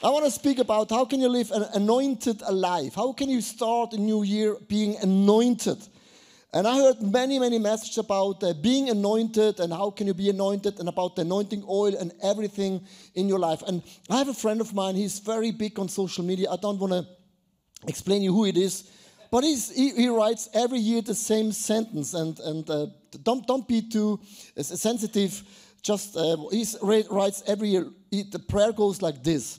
I want to speak about how can you live an anointed life? How can you start a new year being anointed? And I heard many, many messages about uh, being anointed and how can you be anointed and about the anointing oil and everything in your life. And I have a friend of mine, he's very big on social media. I don't want to explain you who it is, but he, he writes every year the same sentence. And, and uh, don't, don't be too uh, sensitive. Just uh, he writes every year, he, the prayer goes like this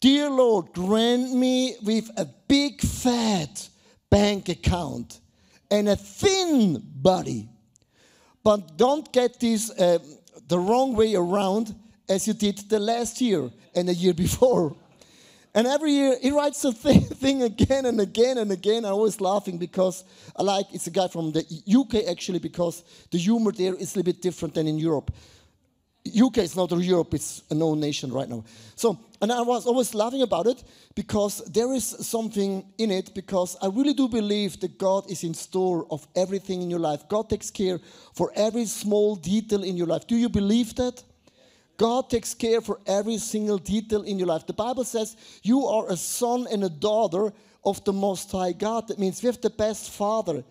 Dear Lord, grant me with a big fat bank account and a thin body. But don't get this uh, the wrong way around as you did the last year and the year before. And every year he writes the thing, thing again and again and again. I'm always laughing because I like it's a guy from the UK actually because the humor there is a little bit different than in Europe. UK is not Europe, it's a known nation right now. So, and I was always laughing about it because there is something in it because I really do believe that God is in store of everything in your life. God takes care for every small detail in your life. Do you believe that? God takes care for every single detail in your life. The Bible says you are a son and a daughter of the Most High God. That means we have the best father.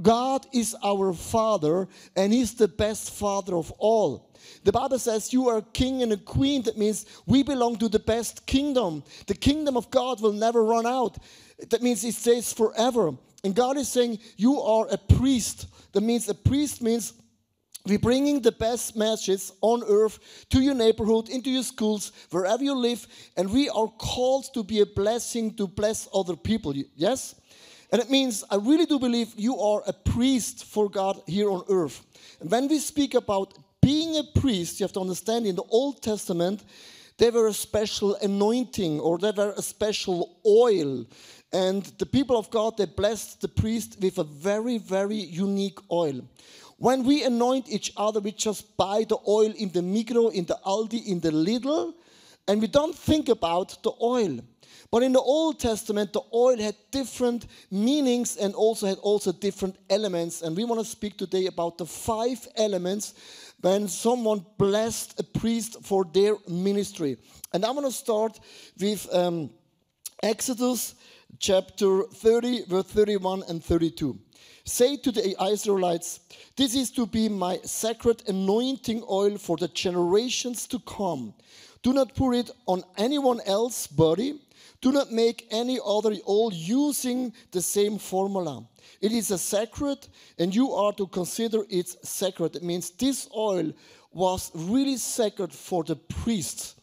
God is our father and he's the best father of all. The Bible says you are a king and a queen. That means we belong to the best kingdom. The kingdom of God will never run out. That means it stays forever. And God is saying you are a priest. That means a priest means we're bringing the best messages on earth to your neighborhood, into your schools, wherever you live, and we are called to be a blessing to bless other people. Yes? And it means I really do believe you are a priest for God here on earth. And when we speak about being a priest, you have to understand in the Old Testament, there were a special anointing or there were a special oil. And the people of God, they blessed the priest with a very, very unique oil. When we anoint each other, we just buy the oil in the Migros, in the Aldi, in the Lidl, and we don't think about the oil. But in the Old Testament, the oil had different meanings and also had also different elements. And we want to speak today about the five elements when someone blessed a priest for their ministry. And I'm going to start with um, Exodus chapter 30, verse 31 and 32. Say to the Israelites, This is to be my sacred anointing oil for the generations to come. Do not pour it on anyone else's body. Do not make any other oil using the same formula. It is a sacred, and you are to consider it sacred. It means this oil was really sacred for the priests.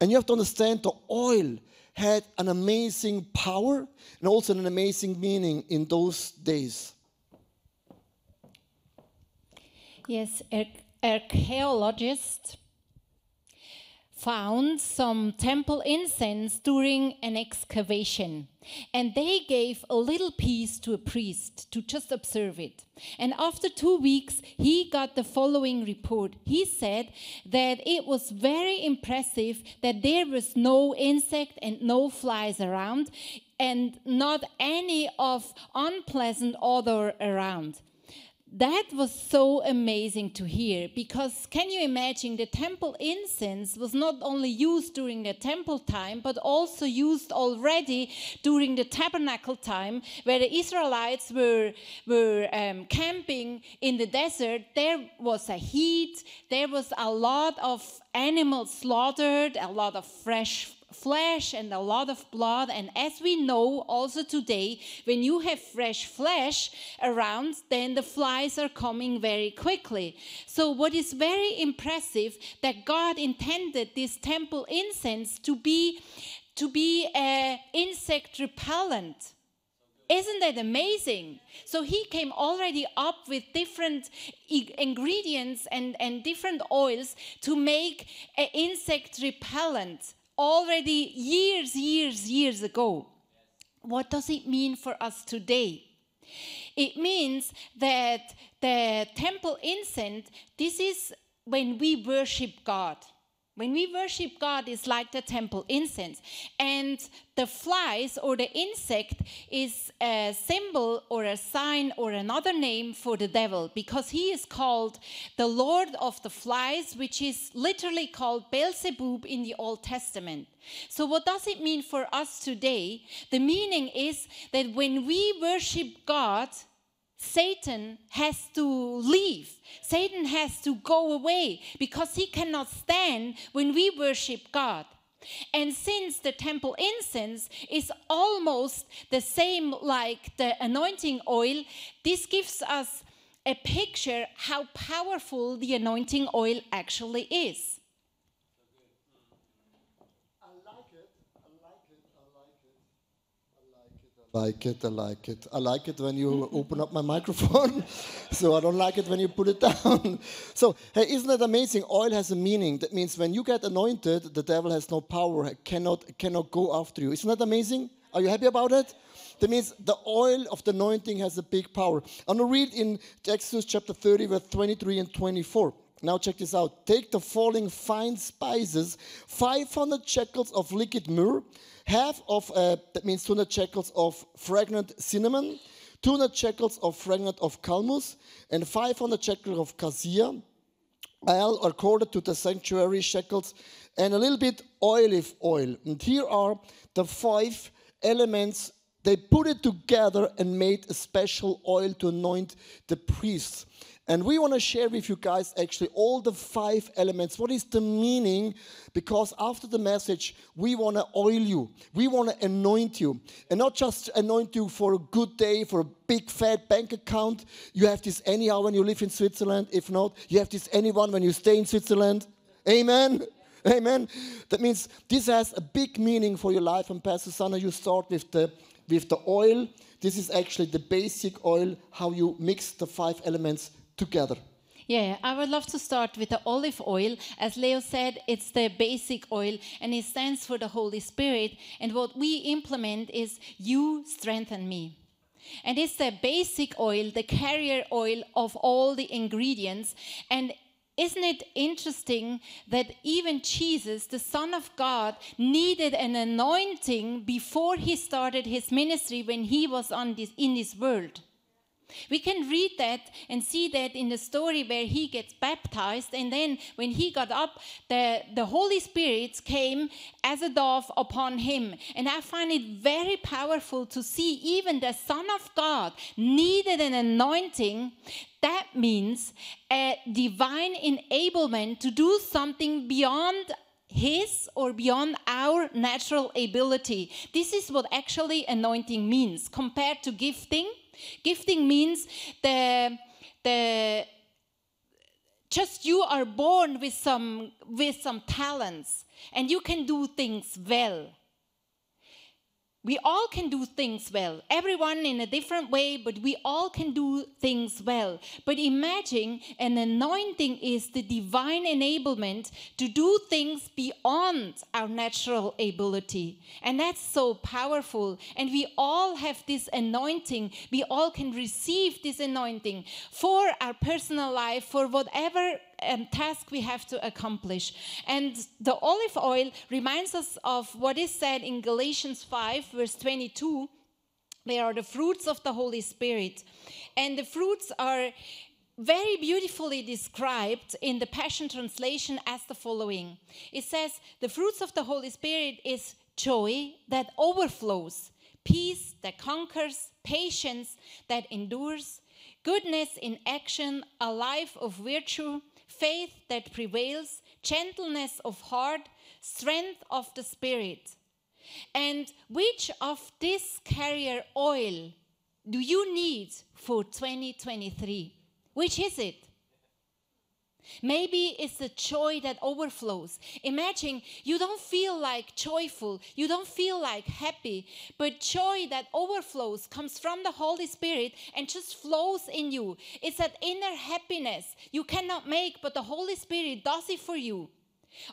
And you have to understand the oil had an amazing power and also an amazing meaning in those days. Yes, archaeologists found some temple incense during an excavation. And they gave a little piece to a priest to just observe it. And after two weeks, he got the following report. He said that it was very impressive that there was no insect and no flies around, and not any of unpleasant odor around that was so amazing to hear because can you imagine the temple incense was not only used during the temple time but also used already during the tabernacle time where the israelites were were um, camping in the desert. There was a heat. There was a lot of animals slaughtered a lot of fresh flesh and a lot of blood. And as we know also today, when you have fresh flesh around, then the flies are coming very quickly. So, what is very impressive that God intended this temple incense to be to be a insect repellent. Isn't that amazing? So he came already up with different ingredients and, and different oils to make an insect repellent already years, years, years ago. What does it mean for us today? It means that the temple incense, this is when we worship God. When we worship God, it's like the temple incense. And the flies or the insect is a symbol or a sign or another name for the devil because he is called the Lord of the flies, which is literally called Beelzebub in the Old Testament. So, what does it mean for us today? The meaning is that when we worship God, Satan has to leave. Satan has to go away because he cannot stand when we worship God. And since the temple incense is almost the same like the anointing oil, this gives us a picture how powerful the anointing oil actually is. Like it, I like it. I like it when you mm-hmm. open up my microphone, so I don't like it when you put it down. so, hey, isn't that amazing? Oil has a meaning. That means when you get anointed, the devil has no power, cannot, cannot go after you. Isn't that amazing? Are you happy about it? That means the oil of the anointing has a big power. I'm going to read in Exodus chapter 30, verse 23 and 24. Now, check this out. Take the following fine spices 500 shekels of liquid myrrh half of, uh, that means 200 shekels of fragrant cinnamon, 200 shekels of fragrant of calmus, and 500 shekels of cassia, all according to the sanctuary shekels, and a little bit olive oil. And here are the five elements. They put it together and made a special oil to anoint the priests. And we want to share with you guys actually all the five elements. What is the meaning? Because after the message, we want to oil you, we want to anoint you, and not just anoint you for a good day, for a big fat bank account. You have this anyhow when you live in Switzerland. If not, you have this anyone when you stay in Switzerland. Amen. Amen. That means this has a big meaning for your life. And Pastor Sana, you start with the with the oil. This is actually the basic oil, how you mix the five elements together. Yeah, I would love to start with the olive oil. As Leo said, it's the basic oil and it stands for the Holy Spirit. And what we implement is you strengthen me. And it's the basic oil, the carrier oil of all the ingredients. And isn't it interesting that even Jesus, the Son of God, needed an anointing before he started his ministry when he was on this, in this world? We can read that and see that in the story where he gets baptized, and then when he got up, the, the Holy Spirit came as a dove upon him. And I find it very powerful to see even the Son of God needed an anointing. That means a divine enablement to do something beyond his or beyond our natural ability. This is what actually anointing means compared to gifting Gifting means the the just you are born with some with some talents and you can do things well we all can do things well. Everyone in a different way, but we all can do things well. But imagine an anointing is the divine enablement to do things beyond our natural ability. And that's so powerful. And we all have this anointing. We all can receive this anointing for our personal life, for whatever um, task we have to accomplish. And the olive oil reminds us of what is said in Galatians 5, verse 22. They are the fruits of the Holy Spirit. And the fruits are very beautifully described in the Passion Translation as the following It says, The fruits of the Holy Spirit is joy that overflows, peace that conquers, patience that endures, goodness in action, a life of virtue, faith that prevails, gentleness of heart, strength of the spirit. And which of this carrier oil do you need for 2023? Which is it? Maybe it's the joy that overflows. Imagine you don't feel like joyful, you don't feel like happy, but joy that overflows comes from the Holy Spirit and just flows in you. It's that inner happiness you cannot make, but the Holy Spirit does it for you.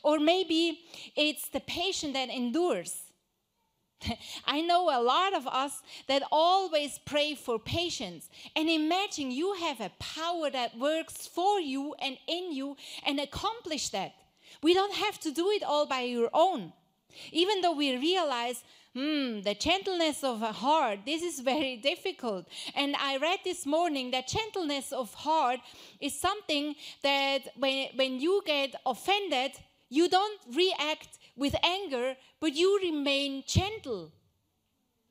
Or maybe it's the patient that endures. I know a lot of us that always pray for patience. And imagine you have a power that works for you and in you and accomplish that. We don't have to do it all by your own. Even though we realize, hmm, the gentleness of a heart, this is very difficult. And I read this morning that gentleness of heart is something that when, when you get offended, you don't react with anger, but you remain gentle.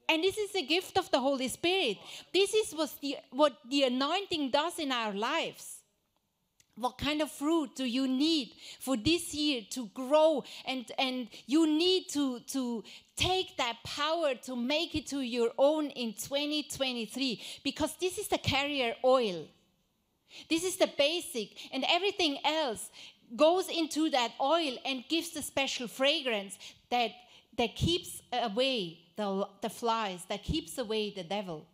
And this is a gift of the Holy Spirit. This is what the, what the anointing does in our lives. What kind of fruit do you need for this year to grow? And, and you need to, to take that power to make it to your own in 2023 because this is the carrier oil. This is the basic, and everything else goes into that oil and gives the special fragrance that, that keeps away the, the flies, that keeps away the devil.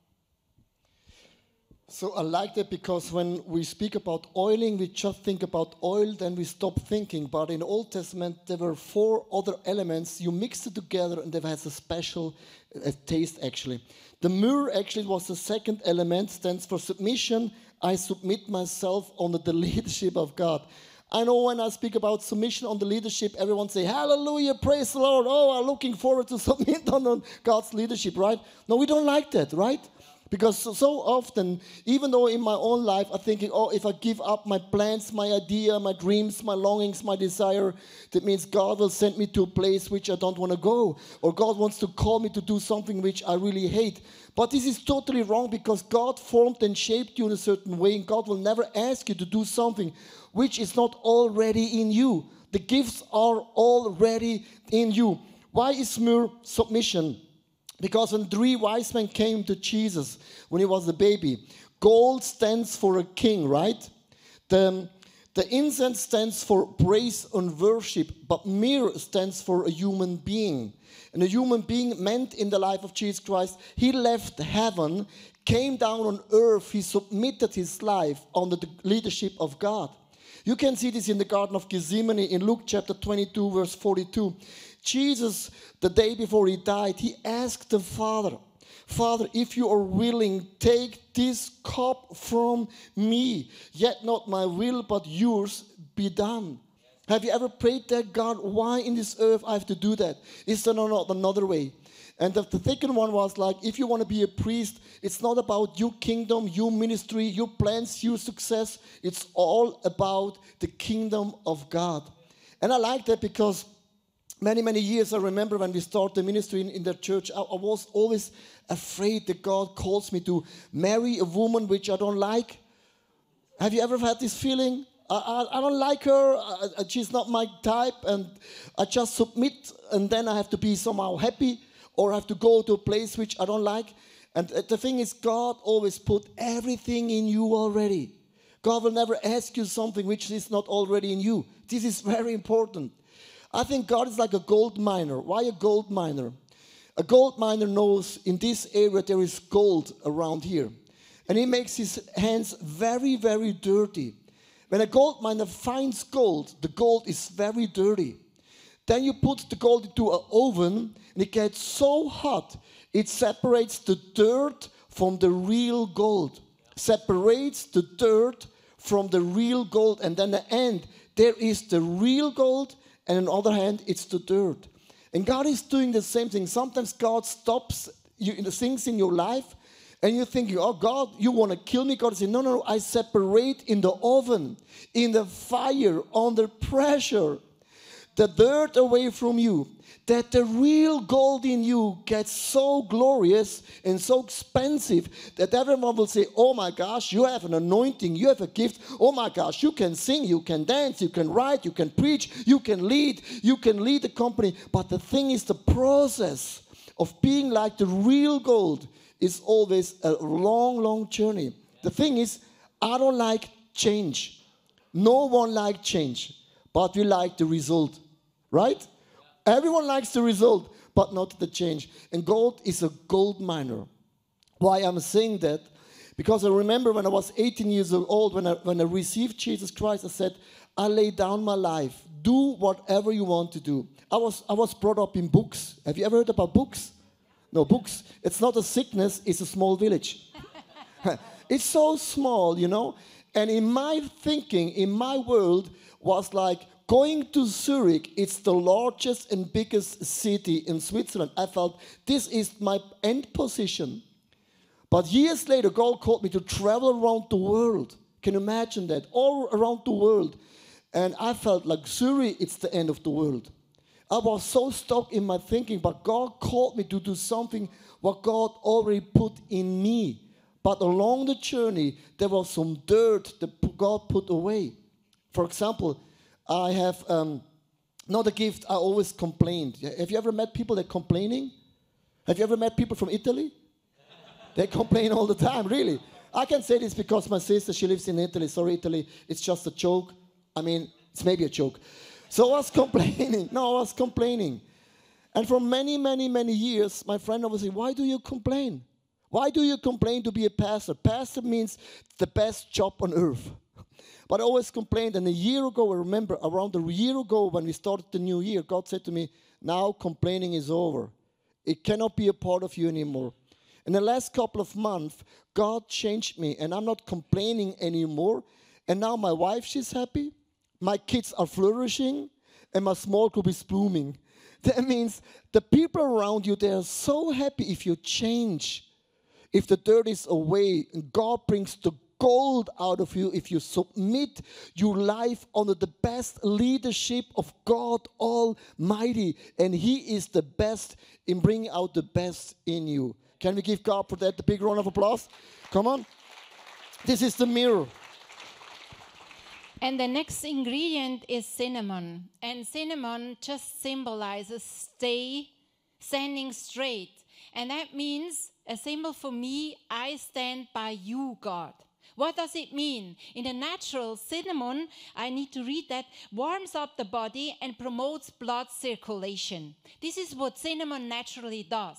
So I like that because when we speak about oiling, we just think about oil, then we stop thinking. But in Old Testament, there were four other elements. You mix it together, and it has a special uh, taste. Actually, the myrrh actually was the second element. Stands for submission. I submit myself under the leadership of God. I know when I speak about submission on the leadership, everyone say, Hallelujah, praise the Lord. Oh, I'm looking forward to submit on God's leadership, right? No, we don't like that, right? Because so often, even though in my own life I'm thinking, oh, if I give up my plans, my idea, my dreams, my longings, my desire, that means God will send me to a place which I don't want to go. Or God wants to call me to do something which I really hate. But this is totally wrong because God formed and shaped you in a certain way, and God will never ask you to do something which is not already in you. The gifts are already in you. Why is myrrh submission? Because when three wise men came to Jesus when he was a baby, gold stands for a king, right? The, the incense stands for praise and worship, but myrrh stands for a human being. And a human being meant in the life of Jesus Christ, he left heaven, came down on earth, he submitted his life under the leadership of God. You can see this in the Garden of Gethsemane in Luke chapter 22, verse 42. Jesus, the day before he died, he asked the Father, Father, if you are willing, take this cup from me. Yet not my will, but yours be done. Have you ever prayed that, God, why in this earth I have to do that? Is there not another way? And the, second one was like, if you want to be a priest, it's not about your kingdom, your ministry, your plans, your success. It's all about the kingdom of God. And I like that because many, many years I remember when we started the ministry in, in the church, I, I, was always afraid that God calls me to marry a woman which I don't like. Have you ever had this feeling? I, I, I don't like her, I, she's not my type, and I just submit, and then I have to be somehow happy, or I have to go to a place which I don't like. And uh, the thing is, God always put everything in you already. God will never ask you something which is not already in you. This is very important. I think God is like a gold miner. Why a gold miner? A gold miner knows in this area there is gold around here. And he makes his hands very, very dirty. When a gold miner finds gold, the gold is very dirty. Then you put the gold into an oven and it gets so hot, it separates the dirt from the real gold. Separates the dirt from the real gold. And then at the end, there is the real gold and on the other hand, it's the dirt. And God is doing the same thing. Sometimes God stops you in the things in your life, and you're thinking, oh God, you want to kill me? God says, no, no, no, I separate in the oven, in the fire, under pressure, the dirt away from you that the real gold in you gets so glorious and so expensive that everyone will say, Oh my gosh, you have an anointing, you have a gift. Oh my gosh, you can sing, you can dance, you can write, you can preach, you can lead, you can lead the company. But the thing is, the process of being like the real gold is always a long, long journey. The thing is, I don't like change. No one likes change, but we like the result, right? Everyone likes the result, but not the change. And gold is a gold miner. Why I'm saying that? Because I remember when I was 18 years old, when I, when I received Jesus Christ, I said, I lay down my life. Do whatever you want to do. I was, I was brought up in Buchs. Have you ever heard about Buchs? No, Buchs. It's not a sickness, it's a small village. it's so small, you know? And in my thinking, in my world, was like Going to Zurich, it's the largest and biggest city in Switzerland. I felt this is my end position. But years later, God called me to travel around the world. Can you imagine that? All around the world. And I felt like Zurich, it's the end of the world. I was so stuck in my thinking, but God called me to do something what God already put in me. But along the journey, there was some dirt that God put away. For example, I have um, not a gift, I always complained. Have you ever met people that complaining? Have you ever met people from Italy? they complain all the time, really. I can say this because my sister, she lives in Italy. Sorry, Italy, it's just a joke. I mean, it's maybe a joke. So I was complaining. No, I was complaining. And for many, many, many years, my friend always said, Why do you complain? Why do you complain to be a pastor? Pastor means the best job on earth. But I always complained. And a year ago, I remember around a year ago when we started the new year, God said to me, Now complaining is over. It cannot be a part of you anymore. In the last couple of months, God changed me, and I'm not complaining anymore. And now my wife, she's happy my kids are flourishing, and my small group is blooming. That means the people around you, they are so happy if you change, if the dirt is away, and God brings the gold out of you if you submit your life under the best leadership of God Almighty. And He is the best in bringing out the best in you. Can we give God for that a big round of applause? Come on. This is the myrrh. And the next ingredient is cinnamon. And cinnamon just symbolizes stay, standing straight. And that means a symbol for me, I stand by you, God. What does it mean? In the natural, cinnamon, I need to read that, warms up the body and promotes blood circulation. This is what cinnamon naturally does.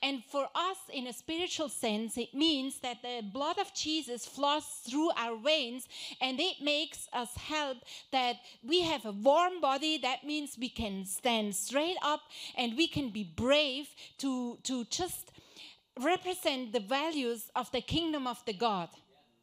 And for us, in a spiritual sense, it means that the blood of Jesus flows through our veins and it makes us help that we have a warm body. That means we can stand straight up and we can be brave to, to just represent the values of the kingdom of the God.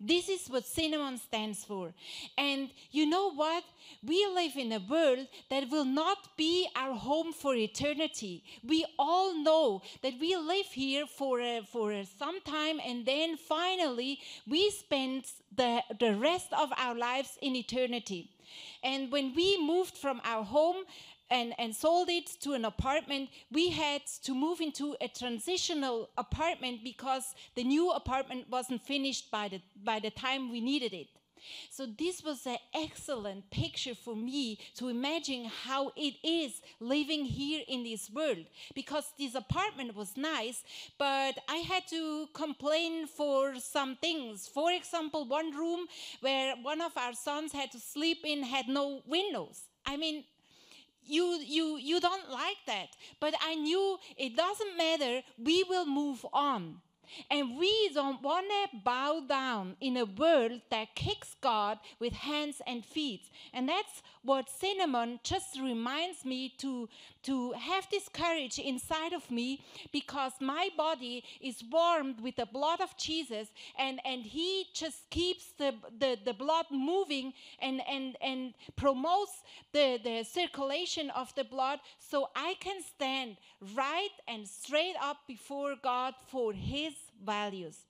This is what cinnamon stands for. And you know what? We live in a world that will not be our home for eternity. We all know that we live here for, uh, for some time and then finally we spend the, the rest of our lives in eternity. And when we moved from our home, and, and sold it to an apartment, we had to move into a transitional apartment because the new apartment wasn't finished by the, by the time we needed it. So, this was an excellent picture for me to imagine how it is living here in this world. Because this apartment was nice, but I had to complain for some things. For example, one room where one of our sons had to sleep in had no windows. I mean, you you you don't like that. But i knew it doesn't matter. We will move on. And we don't want to bow down in a world that kicks God with hands and feet. And that's what cinnamon just reminds me to, to have this courage inside of me because my body is warmed with the blood of Jesus and, and he just keeps the, the, the blood moving and, and, and promotes the, the circulation of the blood so I can stand right and straight up before God for his values.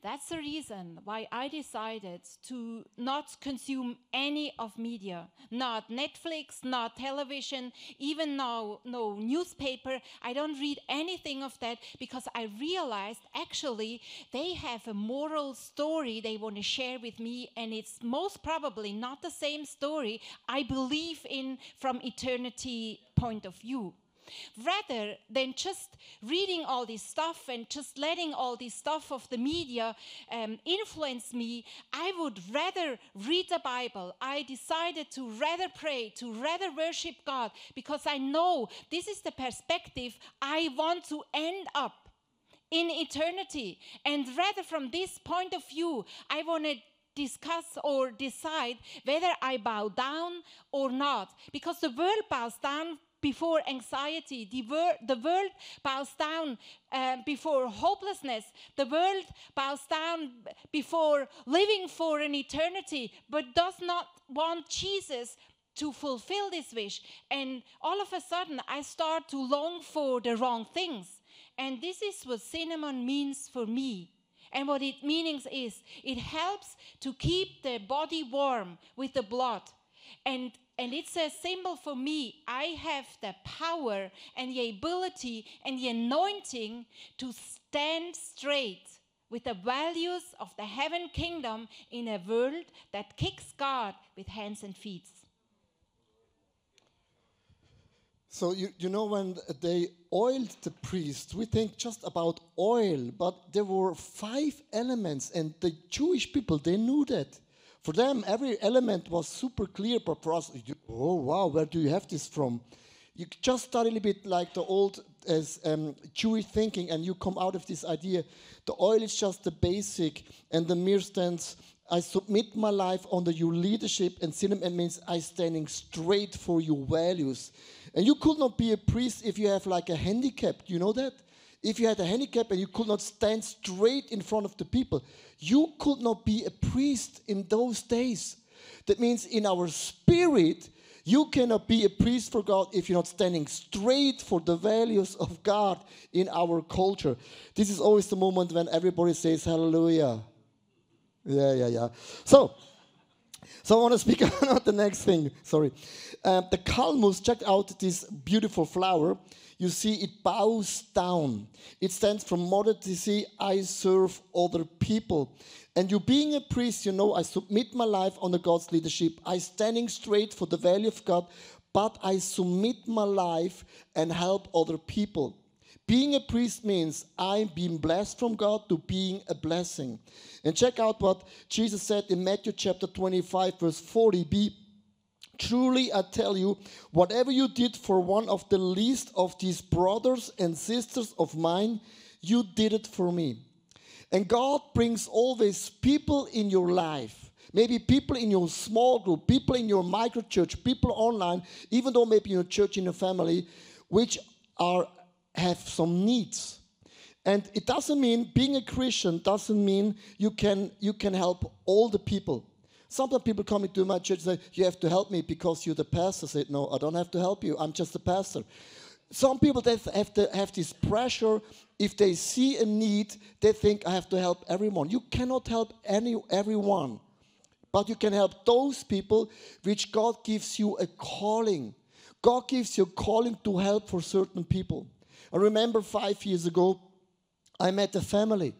That's the reason why I decided to not consume any of media, not Netflix, not television, even no, no newspaper. I don't read anything of that because I realized actually they have a moral story they want to share with me, and it's most probably not the same story I believe in from eternity point of view. Rather than just reading all this stuff and just letting all this stuff of the media um, influence me, I would rather read the Bible. I decided to rather pray, to rather worship God, because I know this is the perspective I want to end up in eternity. And rather, from this point of view, I want to discuss or decide whether I bow down or not. Because the world bows down before anxiety. The, wor- the world bows down uh, before hopelessness. The world bows down before living for an eternity, but does not want Jesus to fulfill this wish. And all of a sudden, I start to long for the wrong things. And this is what cinnamon means for me. And what it means is it helps to keep the body warm with the blood. And and it's a symbol for me. I have the power and the ability and the anointing to stand straight with the values of the heaven kingdom in a world that kicks God with hands and feet. So you, you know when they oiled the priest, we think just about oil, but there were five elements, and the Jewish people they knew that. For them, every element was super clear, but for us, oh wow, where do you have this from? You just start a little bit like the old as um, Jewish thinking, and you come out of this idea. The oil is just the basic, and the myrrh stands. I submit my life under your leadership, and cinnamon means I standing straight for your values. And you could not be a priest if you have like a handicap. You know that? If you had a handicap and you could not stand straight in front of the people, you could not be a priest in those days. That means in our spirit, you cannot be a priest for God if you're not standing straight for the values of God in our culture. This is always the moment when everybody says hallelujah. Yeah, yeah, yeah. So, so I want to speak about the next thing. Sorry. Um, the kalmus, check out this beautiful flower. You see, it bows down. It stands for modesty. I serve other people. And you being a priest, you know, I submit my life under God's leadership. I standing straight for the value of God, but I submit my life and help other people. Being a priest means I'm being blessed from God to being a blessing. And check out what Jesus said in Matthew chapter 25, verse 40b. Truly, I tell you, whatever you did for one of the least of these brothers and sisters of mine, you did it for me. And God brings always people in your life. Maybe people in your small group, people in your micro church, people online, even though maybe your church, in your family, which are have some needs. And it doesn't mean being a Christian doesn't mean you can you can help all the people. Sometimes people come into my church and say, You have to help me because you're the pastor. I No, I don't have to help you. I'm just a pastor. Some people they have to have this pressure. If they see a need, they think I have to help everyone. You cannot help any everyone, but you can help those people which God gives you a calling. God gives you a calling to help for certain people. I remember five years ago, I met a family.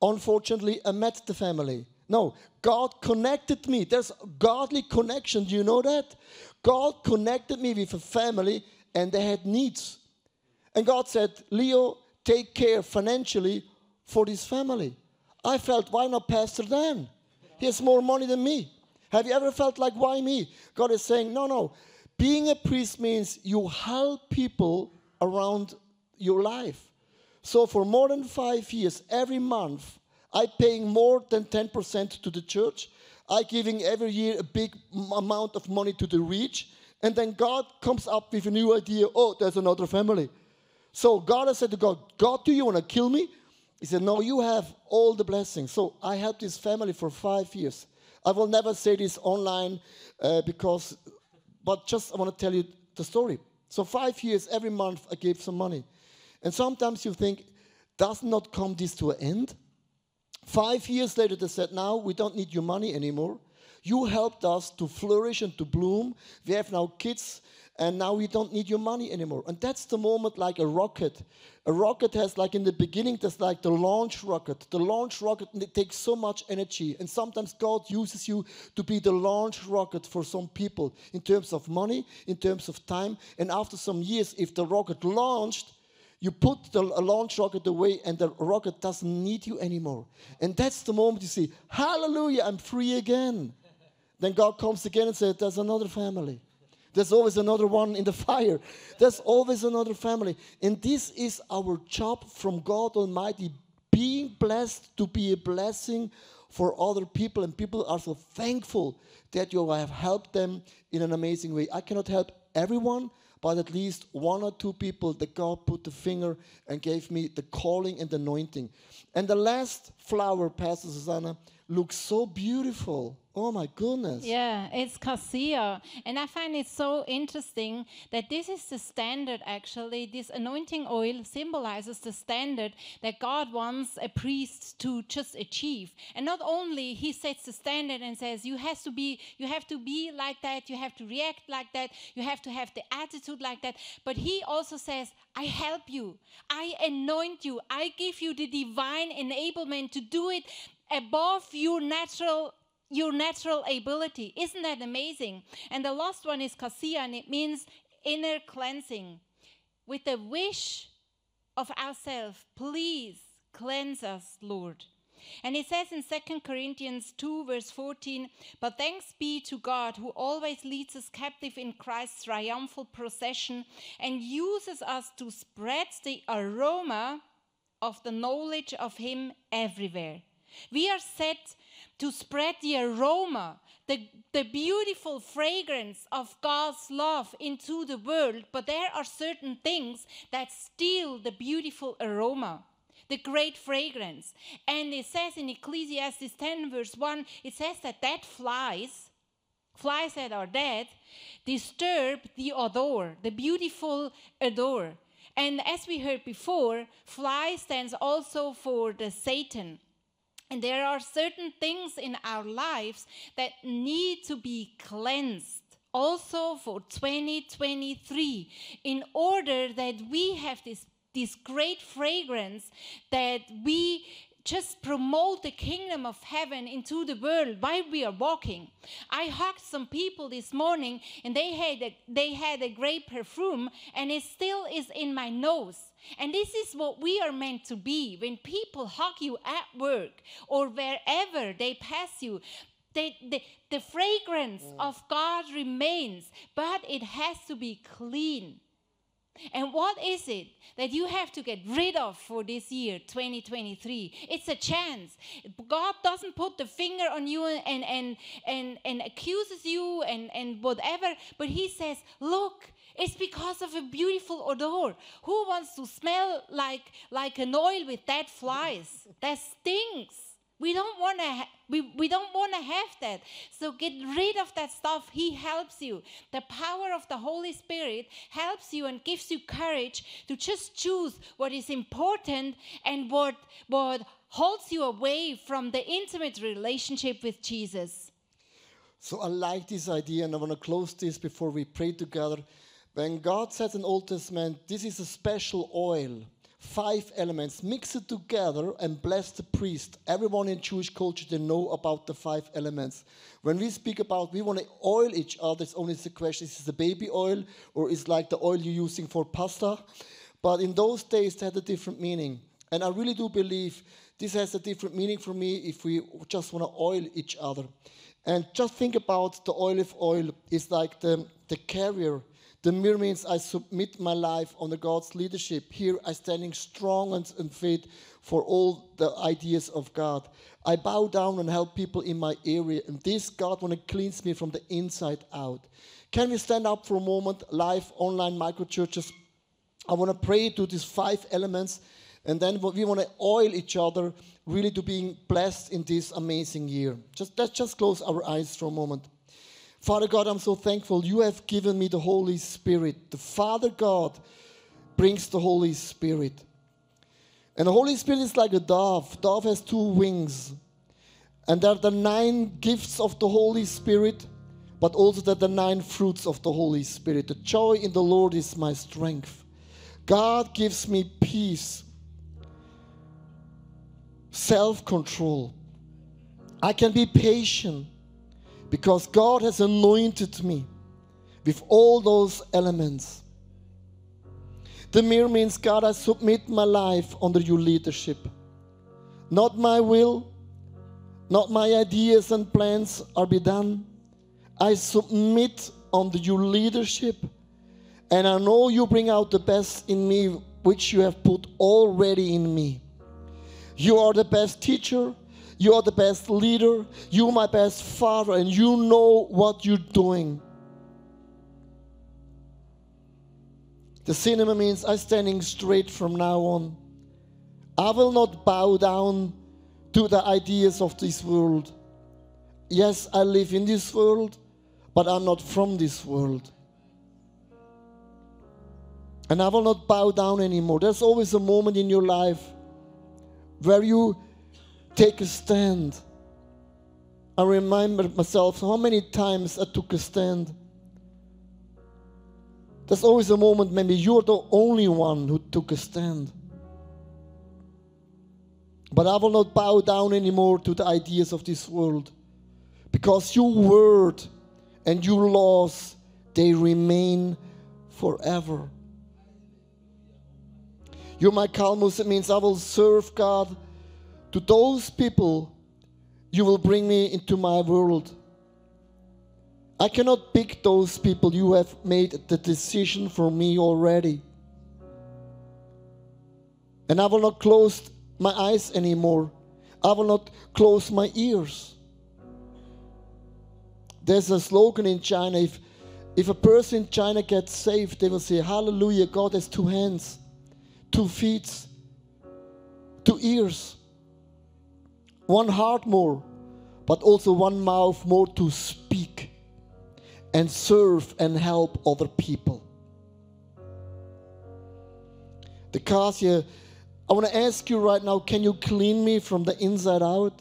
Unfortunately, I met the family. No, God connected me. There's godly connection. Do you know that? God connected me with a family and they had needs. And God said, Leo, take care financially for this family. I felt, why not Pastor Dan? He has more money than me. Have you ever felt like, why me? God is saying, no, no. Being a priest means you help people around your life. So for more than five years, every month, I paying more than 10% to the church. I giving every year a big amount of money to the reach. And then God comes up with a new idea. Oh, there's another family. So God has said to God, God, do you want to kill me? He said, No, you have all the blessings. So I helped this family for five years. I will never say this online uh, because, but just I want to tell you the story. So five years, every month I gave some money. And sometimes you think, does not come this to an end? Five years later, they said, Now we don't need your money anymore. You helped us to flourish and to bloom. We have now kids, and now we don't need your money anymore. And that's the moment like a rocket. A rocket has, like in the beginning, there's like the launch rocket. The launch rocket it takes so much energy. And sometimes God uses you to be the launch rocket for some people in terms of money, in terms of time. And after some years, if the rocket launched, you put the launch rocket away and the rocket doesn't need you anymore. And that's the moment you see, hallelujah, I'm free again. then God comes again and says, there's another family. There's always another one in the fire. There's always another family. And this is our job from God Almighty, being blessed to be a blessing for other people. And people are so thankful that you have helped them in an amazing way. I cannot help everyone, but at least one or two people that God put the finger and gave me the calling and the anointing. And the last flower, Pastor Susanna, looks so beautiful. Oh my goodness. Yeah, it's cassia. And I find it so interesting that this is the standard actually. This anointing oil symbolizes the standard that God wants a priest to just achieve. And not only he sets the standard and says you have to be you have to be like that, you have to react like that, you have to have the attitude like that, but he also says I help you. I anoint you. I give you the divine enablement to do it above your natural your natural ability. Isn't that amazing? And the last one is cassia, and it means inner cleansing. With the wish of ourselves, please cleanse us, Lord. And it says in 2 Corinthians 2, verse 14, But thanks be to God who always leads us captive in Christ's triumphal procession and uses us to spread the aroma of the knowledge of Him everywhere. We are set to spread the aroma, the, the beautiful fragrance of God's love into the world, but there are certain things that steal the beautiful aroma. The great fragrance. And it says in Ecclesiastes 10, verse 1, it says that dead flies, flies that are dead, disturb the odor, the beautiful odor. And as we heard before, fly stands also for the Satan. And there are certain things in our lives that need to be cleansed also for 2023 in order that we have this this great fragrance that we just promote the kingdom of heaven into the world while we are walking. I hugged some people this morning and they had a, they had a great perfume and it still is in my nose. And this is what we are meant to be. When people hug you at work or wherever they pass you, they, the, the fragrance mm. of God remains, but it has to be clean. And what is it that you have to get rid of for this year, 2023? It's a chance. God doesn't put the finger on you and, and, and, and accuses you and, and whatever, but He says, Look, it's because of a beautiful odor. Who wants to smell like, like an oil with dead flies? That stinks. We don't want to ha- we, we don't want to have that. So get rid of that stuff. He helps you. The power of the Holy Spirit helps you and gives you courage to just choose what is important and what what holds you away from the intimate relationship with Jesus. So I like this idea and I want to close this before we pray together. When God says in Old Testament, this is a special oil five elements, mix it together and bless the priest. Everyone in Jewish culture, they know about the five elements. When we speak about we want to oil each other, it's only the question, is it the baby oil or is like the oil you're using for pasta? But in those days, they had a different meaning. And I really do believe this has a different meaning for me if we just want to oil each other. And just think about the olive oil is like the, the carrier the myrrh means I submit my life under God's leadership. Here I standing strong and, fit for all the ideas of God. I bow down and help people in my area. And this God want to cleanse me from the inside out. Can we stand up for a moment, live, online, micro churches? I want to pray to these five elements. And then we want to oil each other really to being blessed in this amazing year. Just let's just close our eyes for a moment. Father God, I'm so thankful you have given me the Holy Spirit. The Father God brings the Holy Spirit. And the Holy Spirit is like a dove. Dove has two wings. And there are the nine gifts of the Holy Spirit, but also there are the nine fruits of the Holy Spirit. The joy in the Lord is my strength. God gives me peace, self control. I can be patient because God has anointed me with all those elements. The myrrh means, God, I submit my life under your leadership. Not my will, not my ideas and plans are be done. I submit under your leadership. And I know you bring out the best in me, which you have put already in me. You are the best teacher. You are the best leader. You're my best father, and you know what you're doing. The cinnamon means I'm standing straight from now on. I will not bow down to the ideas of this world. yes, I live in this world, but I'm not from this world. And I will not bow down anymore. There's always a moment in your life where you take a stand. I remember myself how many times I took a stand. There's always a moment maybe you're the only one who took a stand. But I will not bow down anymore to the ideas of this world. Because your word and your laws, they remain forever. You're my Kalmus, it means I will serve God to those people you will bring me into my world. I cannot pick those people. You have made the decision for me already. And I will not close my eyes anymore. I will not close my ears. There's a slogan in China if, if a person in China gets saved, they will say, Hallelujah, God has two hands, two feet, two ears, one heart more, but also one mouth more to speak and serve and help other people. The Cassia, I want to ask you right now can you clean me from the inside out?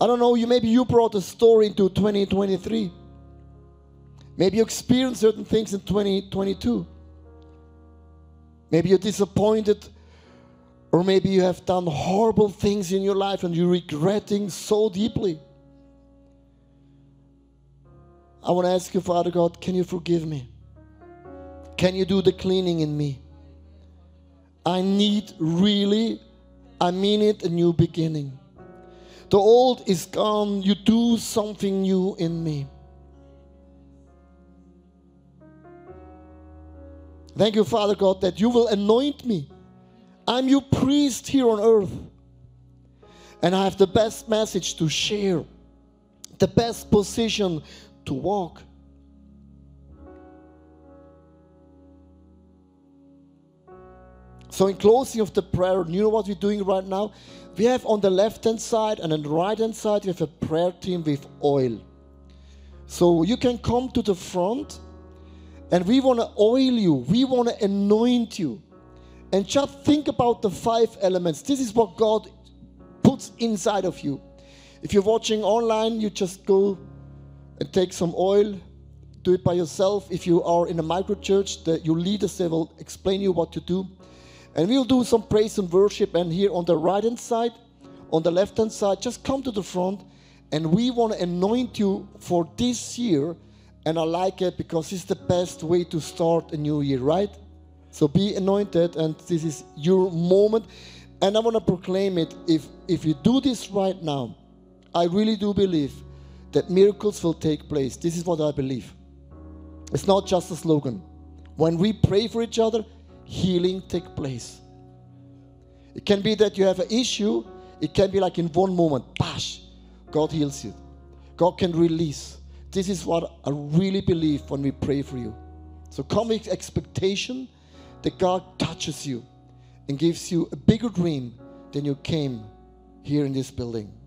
I don't know, you maybe you brought a story into 2023. Maybe you experienced certain things in 2022. Maybe you're disappointed, or maybe you have done horrible things in your life and you're regretting so deeply. I want to ask you, Father God, can you forgive me? Can you do the cleaning in me? I need really, I mean it, a new beginning. The old is gone. You do something new in me. Thank you, Father God, that you will anoint me. I'm your priest here on earth. And I have the best message to share, the best position to walk. So, in closing of the prayer, you know what we're doing right now? We have on the left hand side and on the right hand side, we have a prayer team with oil. So, you can come to the front and we want to oil you, we want to anoint you. And just think about the five elements. This is what God puts inside of you. If you're watching online, you just go and take some oil, do it by yourself. If you are in a micro church, the, your leaders they will explain you what to do. And we'll do some praise and worship. And here on the right hand side, on the left hand side, just come to the front. And we want to anoint you for this year. And I like it because it's the best way to start a new year, right? So be anointed, and this is your moment. And I want to proclaim it. If if you do this right now, I really do believe that miracles will take place. This is what I believe. It's not just a slogan. When we pray for each other, healing take place. It can be that you have an issue. It can be like in one moment, bash, God heals you. God can release. This is what I really believe when we pray for you. So come with expectation that God touches you and gives you a bigger dream than you came here in this building.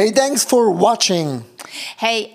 Hey, thanks for watching. Hey,